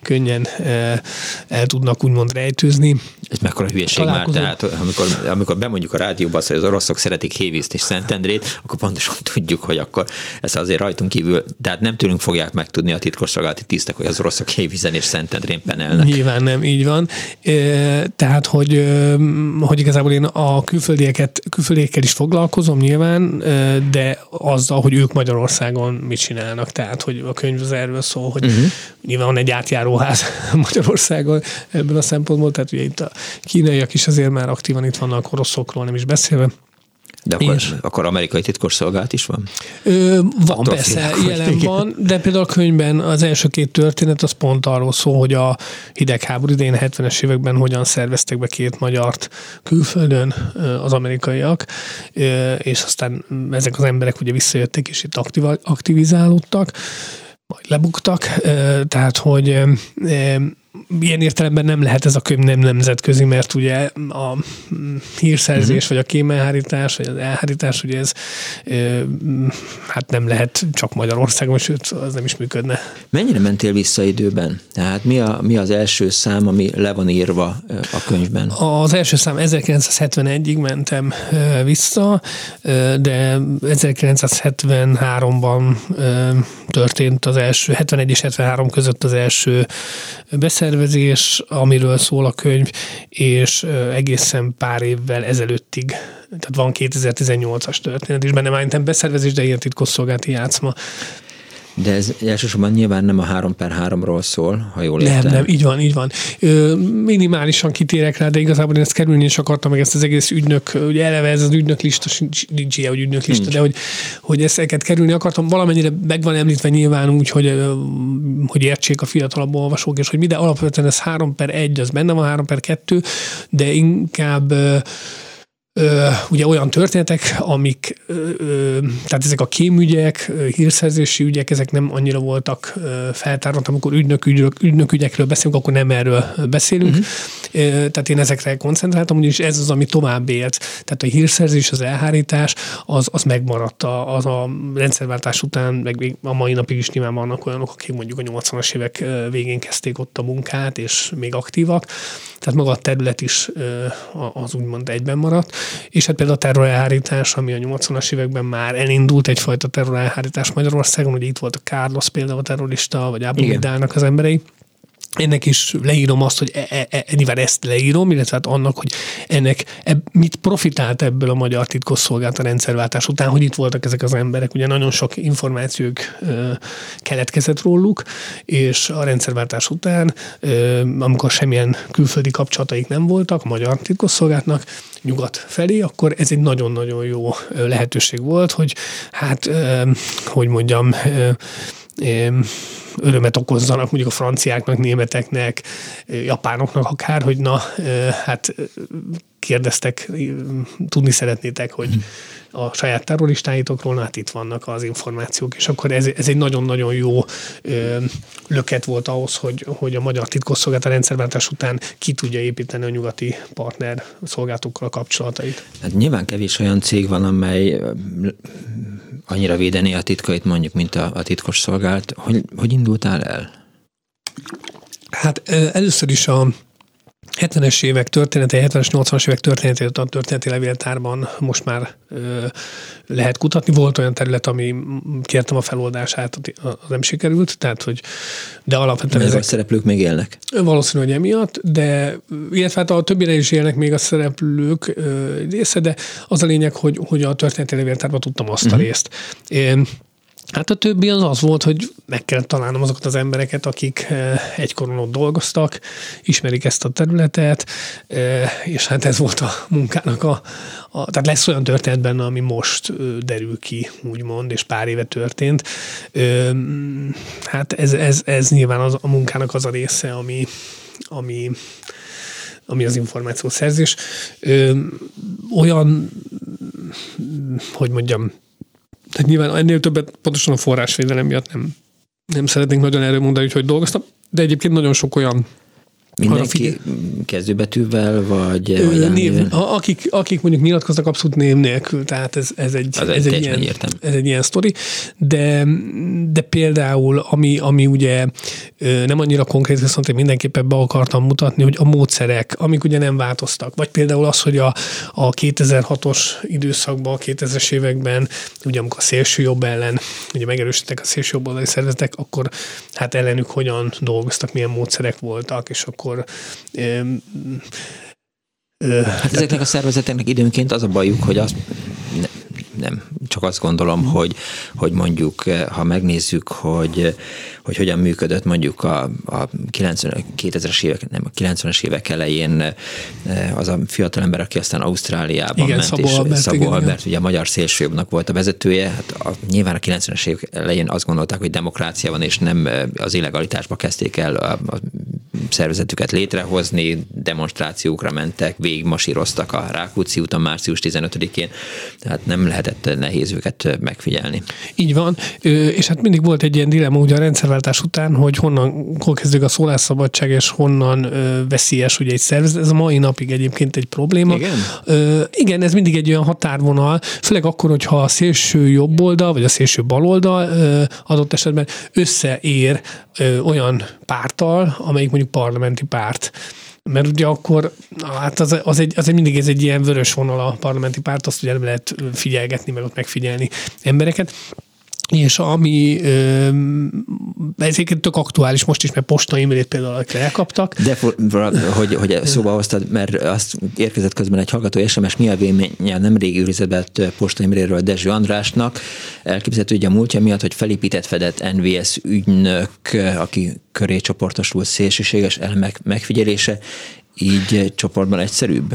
könnyen e, el tudnak úgymond rejtőzni. Ez mekkora hülyeség már, tehát amikor, amikor bemondjuk a rádióba hogy az oroszok szeretik Hévízt és Szentendrét, akkor pontosan tudjuk, hogy akkor ez azért rajtunk kívül, tehát nem tőlünk fogják megtudni a titkosszolgálati tisztek, hogy az oroszok Hévízen és Szentendrén penelnek. Nyilván nem, így van. Tehát, hogy, hogy igazából én a külföldieket, külföldiekkel is foglalkozom nyilván, de azzal, hogy ők Magyarországon mit csinálnak. Tehát, hogy a könyv az erről szól, hogy uh-huh. nyilván van egy átjáróház Magyarországon ebből a szempontból, tehát ugye itt a kínaiak is azért már aktívan itt vannak, oroszokról nem is beszélve. De akkor, és, akkor amerikai titkosszolgálat is van? Ö, van, Attól persze, félek, jelen igen. van, de például a könyvben az első két történet az pont arról szól, hogy a hidegháború idején, 70-es években hogyan szerveztek be két magyart külföldön az amerikaiak, és aztán ezek az emberek ugye visszajöttek, és itt aktivizálódtak, majd lebuktak, tehát hogy ilyen értelemben nem lehet ez a könyv nem nemzetközi, mert ugye a hírszerzés, uh-huh. vagy a kémelhárítás, vagy az elhárítás, ugye ez hát nem lehet csak Magyarországon, sőt, az nem is működne. Mennyire mentél vissza időben? Tehát mi, a, mi az első szám, ami le van írva a könyvben? Az első szám 1971-ig mentem vissza, de 1973-ban történt az első, 71 és 73 között az első beszervezés, amiről szól a könyv, és egészen pár évvel ezelőttig, tehát van 2018-as történet is benne, már beszervezés, de ilyen titkosszolgálati játszma. De ez elsősorban nyilván nem a 3 per 3-ról szól, ha jól értem. Nem, nem, így van, így van. Ö, minimálisan kitérek rá, de igazából én ezt kerülni is akartam, meg ezt az egész ügynök, ugye eleve ez az ügynök lista, nincs ilyen, hogy ügynök lista, nincs. de hogy, hogy ezeket kerülni akartam, valamennyire meg van említve nyilván úgy, hogy, hogy értsék a fiatalabb olvasók, és hogy mi, de alapvetően ez 3 per 1, az benne van 3 per 2, de inkább ugye olyan történetek, amik, tehát ezek a kémügyek, hírszerzési ügyek, ezek nem annyira voltak feltárva, amikor ügynök, ügynök, ügynök ügyekről beszélünk, akkor nem erről beszélünk. Uh-huh. Tehát én ezekre koncentráltam, ugyanis ez az, ami tovább élt. Tehát a hírszerzés, az elhárítás, az, az megmaradt az a rendszerváltás után, meg még a mai napig is nyilván vannak olyanok, akik mondjuk a 80-as évek végén kezdték ott a munkát, és még aktívak. Tehát maga a terület is az úgymond egyben maradt és hát például a terrorelhárítás, ami a 80-as években már elindult egyfajta terrorelhárítás Magyarországon, ugye itt volt a Carlos például a terrorista, vagy Abu az emberei, ennek is leírom azt, hogy e, e, e, ezt leírom, illetve hát annak, hogy ennek e, mit profitált ebből a magyar titkosszolgált a rendszerváltás után, hogy itt voltak ezek az emberek. Ugye nagyon sok információk ö, keletkezett róluk, és a rendszerváltás után, ö, amikor semmilyen külföldi kapcsolataik nem voltak magyar titkosszolgálatnak, nyugat felé, akkor ez egy nagyon-nagyon jó lehetőség volt, hogy hát, ö, hogy mondjam, ö, örömet okozzanak mondjuk a franciáknak, németeknek, japánoknak akár, hogy na, hát kérdeztek, tudni szeretnétek, hogy a saját terroristáitokról, hát itt vannak az információk, és akkor ez, ez egy nagyon-nagyon jó ö, löket volt ahhoz, hogy, hogy a magyar titkosszolgálat a rendszerváltás után ki tudja építeni a nyugati partner szolgálatokkal a kapcsolatait. Hát nyilván kevés olyan cég van, amely annyira védeni a titkait mondjuk, mint a, a titkos szolgált. Hogy, hogy indultál el? Hát először is a 70-es évek története, 70-es, 80-as évek történetét a történeti levéltárban most már ö, lehet kutatni. Volt olyan terület, ami kértem a feloldását, az nem sikerült, tehát hogy, de alapvetően ezek... a szereplők még élnek? Valószínű, hogy emiatt, de illetve hát a többire is élnek még a szereplők ö, része, de az a lényeg, hogy, hogy a történeti levéltárban tudtam azt uh-huh. a részt. Én, Hát a többi az az volt, hogy meg kell találnom azokat az embereket, akik eh, egykoron ott dolgoztak, ismerik ezt a területet, eh, és hát ez volt a munkának a, a tehát lesz olyan történet benne, ami most derül ki, úgymond, és pár éve történt. Hát ez, ez, ez nyilván az, a munkának az a része, ami, ami ami az információszerzés. olyan, hogy mondjam, tehát nyilván ennél többet pontosan a forrásvédelem miatt nem, nem szeretnénk nagyon erről mondani, hogy dolgoztam, de egyébként nagyon sok olyan Mindenki kezdőbetűvel, vagy, Ö, név, akik, akik mondjuk nyilatkoznak abszolút név nélkül, tehát ez, ez egy, Az ez, egy ilyen, ez egy ilyen sztori, de, de például, ami, ami ugye nem annyira konkrét, viszont én mindenképpen be akartam mutatni, hogy a módszerek, amik ugye nem változtak, vagy például az, hogy a, a 2006-os időszakban, a 2000-es években, ugye amikor a szélső jobb ellen, ugye megerősítettek a szélső jobb szervezetek, akkor hát ellenük hogyan dolgoztak, milyen módszerek voltak, és akkor akkor Hát ezeknek a szervezeteknek időnként az a bajuk, hogy azt nem, csak azt gondolom, hogy, hogy mondjuk, ha megnézzük, hogy, hogy hogyan működött mondjuk a, a 90, 2000-es évek, nem, a 90-es évek elején az a fiatalember, aki aztán Ausztráliában igen, ment, Szabó és Albert, Szabó igen, Albert, ugye a magyar szélsőjobbnak volt a vezetője, hát a, nyilván a 90-es évek elején azt gondolták, hogy demokrácia van, és nem az illegalitásba kezdték el a, a szervezetüket létrehozni, demonstrációkra mentek, végigmasíroztak a Rákóczi úton március 15-én, tehát nem lehetett nehéz őket megfigyelni. Így van, és hát mindig volt egy ilyen dilemma ugye a rendszerváltás után, hogy honnan, hol kezdődik a szólásszabadság, és honnan veszélyes ugye egy szervezet. Ez a mai napig egyébként egy probléma. Igen? igen, ez mindig egy olyan határvonal, főleg akkor, hogyha a szélső jobb oldal, vagy a szélső bal oldal adott esetben összeér olyan pártal, amelyik mondjuk parlamenti párt mert ugye akkor hát az, az, egy, az egy mindig ez egy ilyen vörös vonal a parlamenti párt, azt ugye nem lehet figyelgetni, meg ott megfigyelni embereket és ami ez egyébként tök aktuális most is, mert Posta Imrét például elkaptak. De hogy, hogy szóba hoztad, mert azt érkezett közben egy hallgató SMS, mi a véleménye nem régi őrizetben Posta Imréről Dezső Andrásnak. Elképzelhető, hogy a múltja miatt, hogy felépített fedett NVS ügynök, aki köré csoportosult szélsőséges elemek megfigyelése, így csoportban egyszerűbb?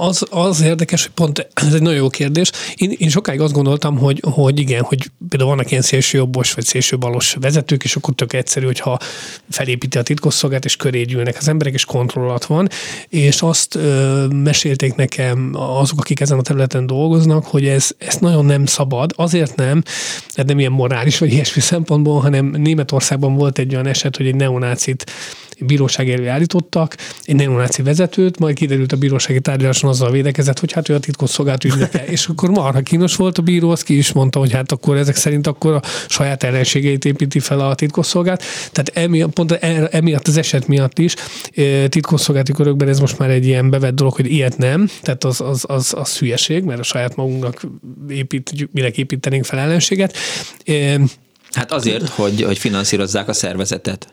Az, az érdekes, hogy pont ez egy nagyon jó kérdés. Én, én sokáig azt gondoltam, hogy, hogy igen, hogy például vannak ilyen szélsőjobbos vagy szélsőbalos vezetők, és akkor tök egyszerű, hogyha felépíti a titkosszolgált, és köré gyűlnek az emberek, és kontrollat van. És azt ö, mesélték nekem azok, akik ezen a területen dolgoznak, hogy ez, ez nagyon nem szabad. Azért nem, tehát nem ilyen morális vagy ilyesmi szempontból, hanem Németországban volt egy olyan eset, hogy egy neonácit bíróság elé állítottak, egy neonáci vezetőt, majd kiderült a bírósági tárgyaláson azzal védekezett, hogy hát ő a titkosszolgált ügynöke. és akkor marha kínos volt a bíró, az ki is mondta, hogy hát akkor ezek szerint akkor a saját ellenségeit építi fel a titkosszolgált. Tehát emiatt, pont e, emiatt az eset miatt is titkosszolgálati körökben ez most már egy ilyen bevett dolog, hogy ilyet nem, tehát az, az, az, az hülyeség, mert a saját magunknak épít, minek építenénk fel ellenséget Hát azért, hogy, hogy finanszírozzák a szervezetet.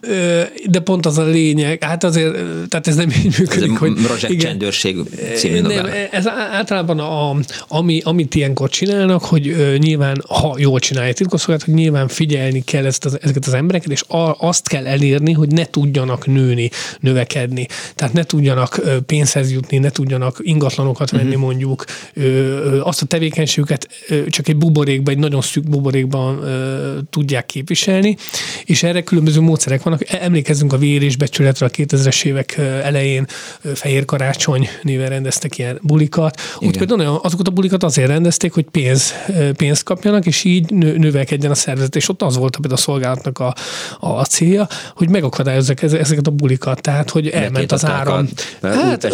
De pont az a lényeg, hát azért, tehát ez nem így működik, ez hogy... Rozsek igen, csendőrség című nem, ez általában, a, ami, amit ilyenkor csinálnak, hogy nyilván, ha jól csinálja titkosszolgálat, hogy nyilván figyelni kell ezt az, ezeket az embereket, és azt kell elérni, hogy ne tudjanak nőni, növekedni. Tehát ne tudjanak pénzhez jutni, ne tudjanak ingatlanokat venni uh-huh. mondjuk, azt a tevékenységüket csak egy buborékban, egy nagyon szűk buborékban tudják képviselni, és erre különböző módszerek vannak. E, emlékezzünk a vér és becsületre a 2000-es évek elején Fehér Karácsony néven rendeztek ilyen bulikat. Igen. Úgy például azokat a bulikat azért rendezték, hogy pénz, pénzt kapjanak, és így növelkedjen a szervezet. És ott az volt például a szolgálatnak a, a célja, hogy megakadályozzák ezeket a bulikat. Tehát, hogy elment az áram. A, hát,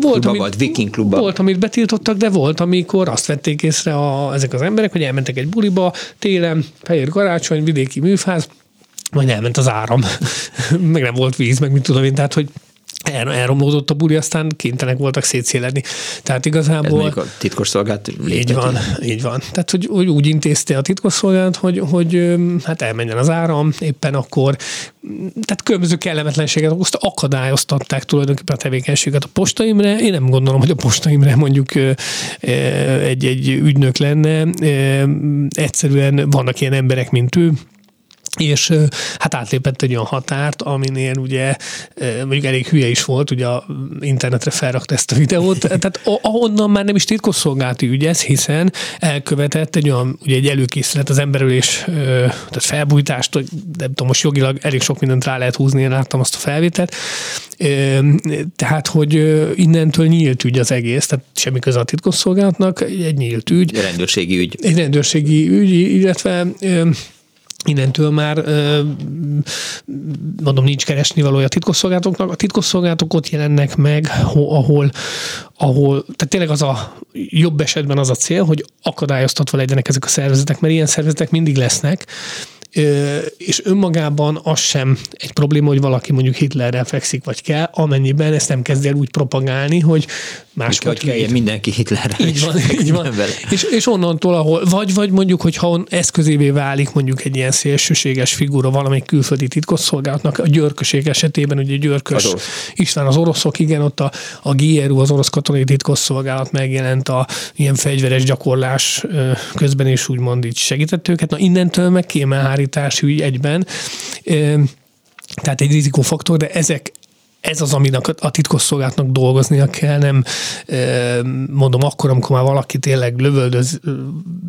volt, amit, volt, Viking klubba? Volt, amit betiltottak, de volt, amikor azt vették észre a, ezek az emberek, hogy elmentek egy buliba télen, Fehér Karácsony, vidéki műfáz, majd elment az áram, meg nem volt víz, meg mit tudom én, tehát hogy el, elromlódott a buli, aztán kénytelenek voltak szétszéledni. Tehát igazából... Ez a titkosszolgálat Így van, így van. Tehát, hogy, hogy úgy intézte a titkosszolgálat, hogy, hogy hát elmenjen az áram, éppen akkor tehát különböző kellemetlenséget okozta, akadályoztatták tulajdonképpen a tevékenységet a postaimre. Én nem gondolom, hogy a postaimre mondjuk egy, egy ügynök lenne. Egyszerűen vannak ilyen emberek, mint ő, és hát átlépett egy olyan határt, aminél ugye mondjuk elég hülye is volt, ugye a internetre felrakta ezt a videót, tehát ahonnan már nem is titkosszolgálati ügy ez, hiszen elkövetett egy olyan, ugye egy előkészület az emberülés, tehát felbújtást, hogy nem tudom, most jogilag elég sok mindent rá lehet húzni, én láttam azt a felvételt, tehát, hogy innentől nyílt ügy az egész, tehát semmi köze a titkosszolgálatnak, egy nyílt ügy. Egy rendőrségi ügy. Egy rendőrségi ügy, illetve innentől már mondom, nincs keresni valója a titkosszolgálatoknak. A titkosszolgálatok ott jelennek meg, ahol, ahol, tehát tényleg az a jobb esetben az a cél, hogy akadályoztatva legyenek ezek a szervezetek, mert ilyen szervezetek mindig lesznek, és önmagában az sem egy probléma, hogy valaki mondjuk Hitlerrel fekszik, vagy kell, amennyiben ezt nem kezd el úgy propagálni, hogy más hogy kelljen mindenki Hitlerre. Így van, így van. És, és onnantól, ahol, vagy, vagy mondjuk, hogyha eszközévé válik mondjuk egy ilyen szélsőséges figura valamelyik külföldi titkosszolgálatnak, a györköség esetében, ugye györkös az István az oroszok, igen, ott a, a GRU, az orosz katonai titkosszolgálat megjelent a ilyen fegyveres gyakorlás közben, és úgymond így segített őket. Na innentől meg kémelhárítás ügy egyben. Tehát egy rizikófaktor, de ezek, ez az, aminek a titkosszolgálatnak dolgoznia kell, nem mondom akkor, amikor már valaki tényleg lövöldöz,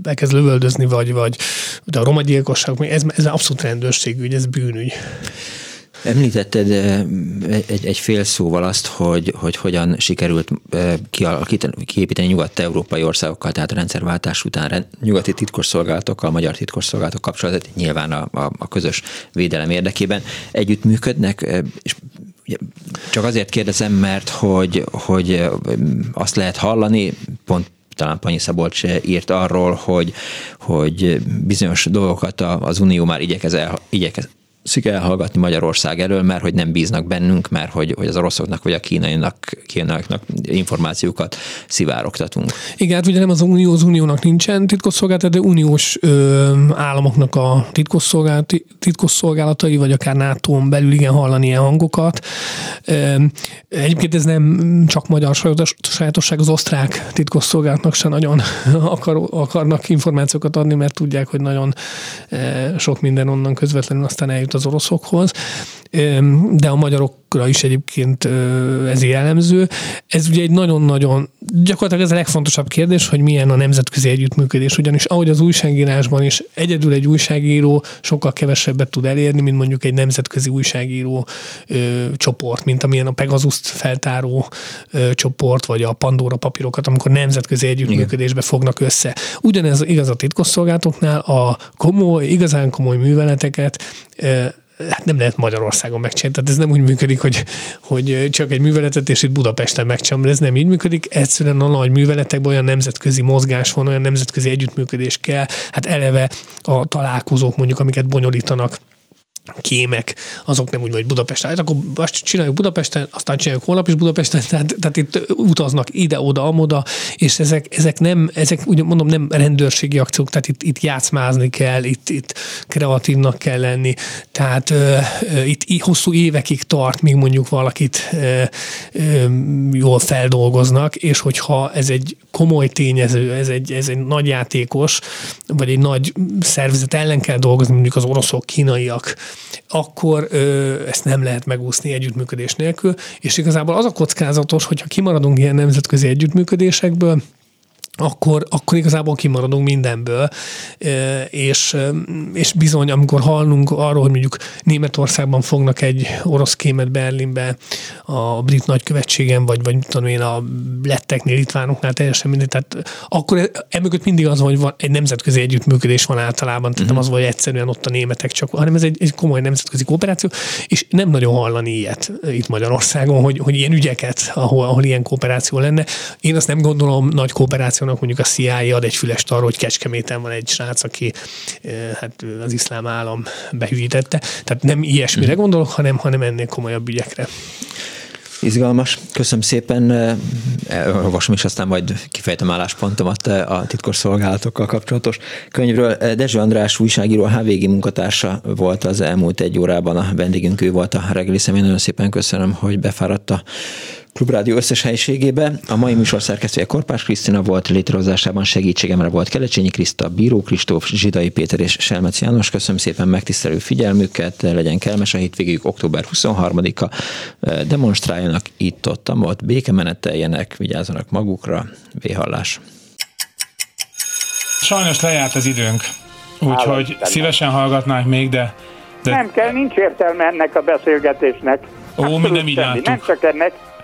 elkezd lövöldözni, vagy, vagy de a roma gyilkosság, ez, ez abszolút rendőrségügy, ez bűnügy. Említetted egy, egy fél szóval azt, hogy, hogy hogyan sikerült kiépíteni nyugat-európai országokkal, tehát a rendszerváltás után nyugati titkosszolgálatokkal, magyar titkosszolgálatok kapcsolatot, nyilván a, a, a közös védelem érdekében együttműködnek, és csak azért kérdezem, mert hogy, hogy azt lehet hallani, pont talán Panyi Szabolcs írt arról, hogy, hogy bizonyos dolgokat az Unió már igyekez, el, igyekez szik elhallgatni Magyarország elől, mert hogy nem bíznak bennünk, mert hogy, hogy az oroszoknak vagy a kínainak, kínaiaknak információkat szivárogtatunk. Igen, hát ugye nem az Unió, az Uniónak nincsen titkosszolgálata, de uniós ö, államoknak a titkosszolgálatai, vagy akár nato belül igen hallani ilyen hangokat. Ö, egyébként ez nem csak magyar sajátosság, az osztrák titkosszolgálatnak se nagyon akar, akarnak információkat adni, mert tudják, hogy nagyon sok minden onnan közvetlenül aztán eljut az oroszokhoz, de a magyarokra is egyébként ez jellemző. Ez ugye egy nagyon-nagyon, gyakorlatilag ez a legfontosabb kérdés, hogy milyen a nemzetközi együttműködés, ugyanis ahogy az újságírásban is egyedül egy újságíró sokkal kevesebbet tud elérni, mint mondjuk egy nemzetközi újságíró ö, csoport, mint amilyen a Pegasus feltáró ö, csoport, vagy a Pandora papírokat, amikor nemzetközi együttműködésbe fognak össze. Ugyanez igaz a titkosszolgálatoknál, a komoly, igazán komoly műveleteket hát nem lehet Magyarországon megcsinálni. Tehát ez nem úgy működik, hogy, hogy csak egy műveletet, és itt Budapesten megcsinálom, ez nem így működik. Egyszerűen a nagy műveletekben olyan nemzetközi mozgás van, olyan nemzetközi együttműködés kell. Hát eleve a találkozók mondjuk, amiket bonyolítanak kémek, azok nem úgy, hogy Budapesten, hát akkor azt csináljuk Budapesten, aztán csináljuk holnap is Budapesten, tehát, tehát itt utaznak ide-oda, amoda, és ezek, ezek nem, ezek úgy mondom, nem rendőrségi akciók, tehát itt, itt játszmázni kell, itt, itt kreatívnak kell lenni, tehát ö, ö, itt hosszú évekig tart, míg mondjuk valakit ö, ö, jól feldolgoznak, és hogyha ez egy komoly tényező, ez egy, ez egy nagy játékos, vagy egy nagy szervezet ellen kell dolgozni, mondjuk az oroszok, kínaiak, akkor ö, ezt nem lehet megúszni együttműködés nélkül, és igazából az a kockázatos, hogyha kimaradunk ilyen nemzetközi együttműködésekből, akkor, akkor igazából kimaradunk mindenből, és, és bizony, amikor hallunk arról, hogy mondjuk Németországban fognak egy orosz kémet Berlinbe a brit nagykövetségen, vagy, vagy tudom én, a letteknél, litvánoknál teljesen mindegy, tehát akkor emögött mindig az, hogy van, egy nemzetközi együttműködés van általában, tehát uh-huh. nem az, hogy egyszerűen ott a németek csak, hanem ez egy, egy komoly nemzetközi kooperáció, és nem nagyon hallani ilyet itt Magyarországon, hogy, hogy ilyen ügyeket, ahol, ahol ilyen kooperáció lenne. Én azt nem gondolom nagy kooperáció Oroszországnak mondjuk a CIA ad egy fülest arról, hogy Kecskeméten van egy srác, aki hát az iszlám állam behűítette. Tehát nem ilyesmire mhm. gondolok, hanem, hanem ennél komolyabb ügyekre. Izgalmas. Köszönöm szépen. Olvasom is, aztán majd kifejtem álláspontomat a titkos szolgálatokkal kapcsolatos könyvről. Dezső András újságíró, a HVG munkatársa volt az elmúlt egy órában a vendégünk, ő volt a reggeli személy. Nagyon szépen köszönöm, hogy befáradt a Klubrádió összes helyiségébe. A mai műsor szerkesztője Korpás Krisztina volt, létrehozásában segítségemre volt Kelecsényi Kriszta, Bíró Kristóf, Zsidai Péter és Selmec János. Köszönöm szépen megtisztelő figyelmüket, legyen kellemes a hétvégéjük október 23-a. Demonstráljanak itt-ott, ott békemeneteljenek, vigyázzanak magukra. Véhallás. Sajnos lejárt az időnk, úgyhogy szívesen hallgatnánk még, de, de... Nem kell, nincs értelme ennek a beszélgetésnek. Ó, mi nem így Nem csak ennek,